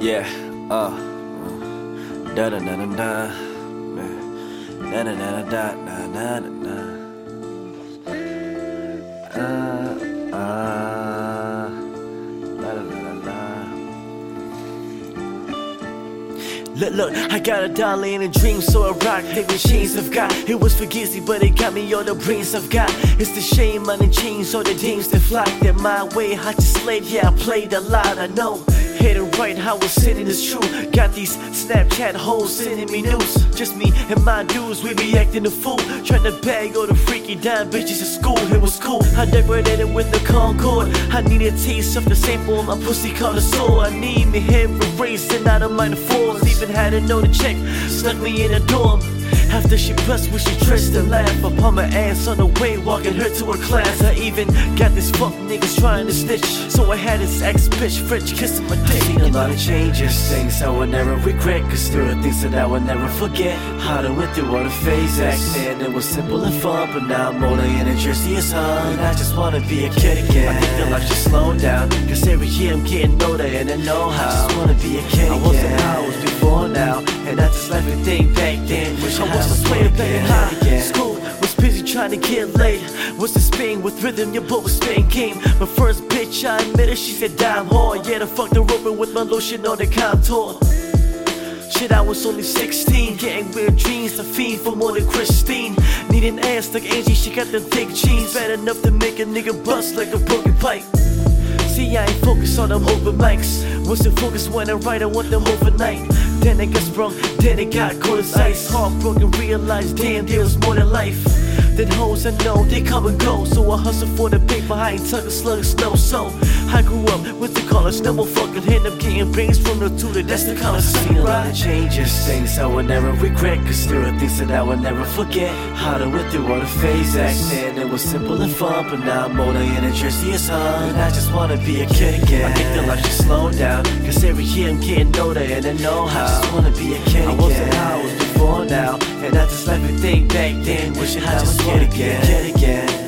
Yeah, uh, da da da da da, da da da da da da da da. Look, look, I got a dollar and a dream, so I rock the machines I've got. It was for Gizzy, but it got me all the brains I've got. It's the shame on the chains, all the dames that flock. That my way, I just slayed, yeah, I played a lot, I know. Hit it right, how it's sitting is true. Got these Snapchat hoes sending me news. Just me and my dudes, we be acting a fool. Trying to bag all the freaky dime bitches at school. It was cool. I decorated with the Concord. I need a taste of the sample. My pussy called a soul. I need me hair erasing out of my falls. Even had to know the check. Stuck me in a dorm. After she bust when she dressed to laugh. Upon my ass on the way, walking her to her class. I even got this fuck niggas trying to snitch So I had this ex-bitch French kissing my dick. Seen a lot of changes, things I would never regret. Cause there are things that I would never forget. How to went through all the phases. Then it was simple and fun But now I'm older and the jersey is on And I just wanna be a kid again. I think that life should slow down. Cause every year I'm getting older and I know how. I just wanna be a kid again I wasn't how I before now. And I just left everything back then Wish I was a player playing high School was busy trying to get laid. Was the Spain with rhythm, your boy was Spain game My first bitch, I admit it, she said damn hard Yeah, I fucked her open with my lotion on the contour. Shit, I was only 16, getting weird dreams, a fiend for more than Christine. Need an ass like Angie, she got them thick jeans, bad enough to make a nigga bust like a broken pipe. See, I ain't focused on them open mics. Wasn't focused when I write, I want them overnight. Then it got sprung, then it got cold as ice. Heartbroken, realized, damn, there was more than life. Then hoes I know, they come and go. So I hustle for the paper, I ain't tucking slugs, no so. I grew up with the college, never fucking end up getting brains from the tutor, that's the kind of Seen a lot of changes, things I would never regret. Cause there are things that I would never forget. How to went through all the phases. Then it was simple and fun, but now I'm older and the jersey is on. And I just wanna be a kid again. I think that life should slow down. Cause every year I'm getting older and I know how. I just wanna be a kid again. I wasn't how I was before now. And I just left think back then. Wishing I was a kid again. Kid again.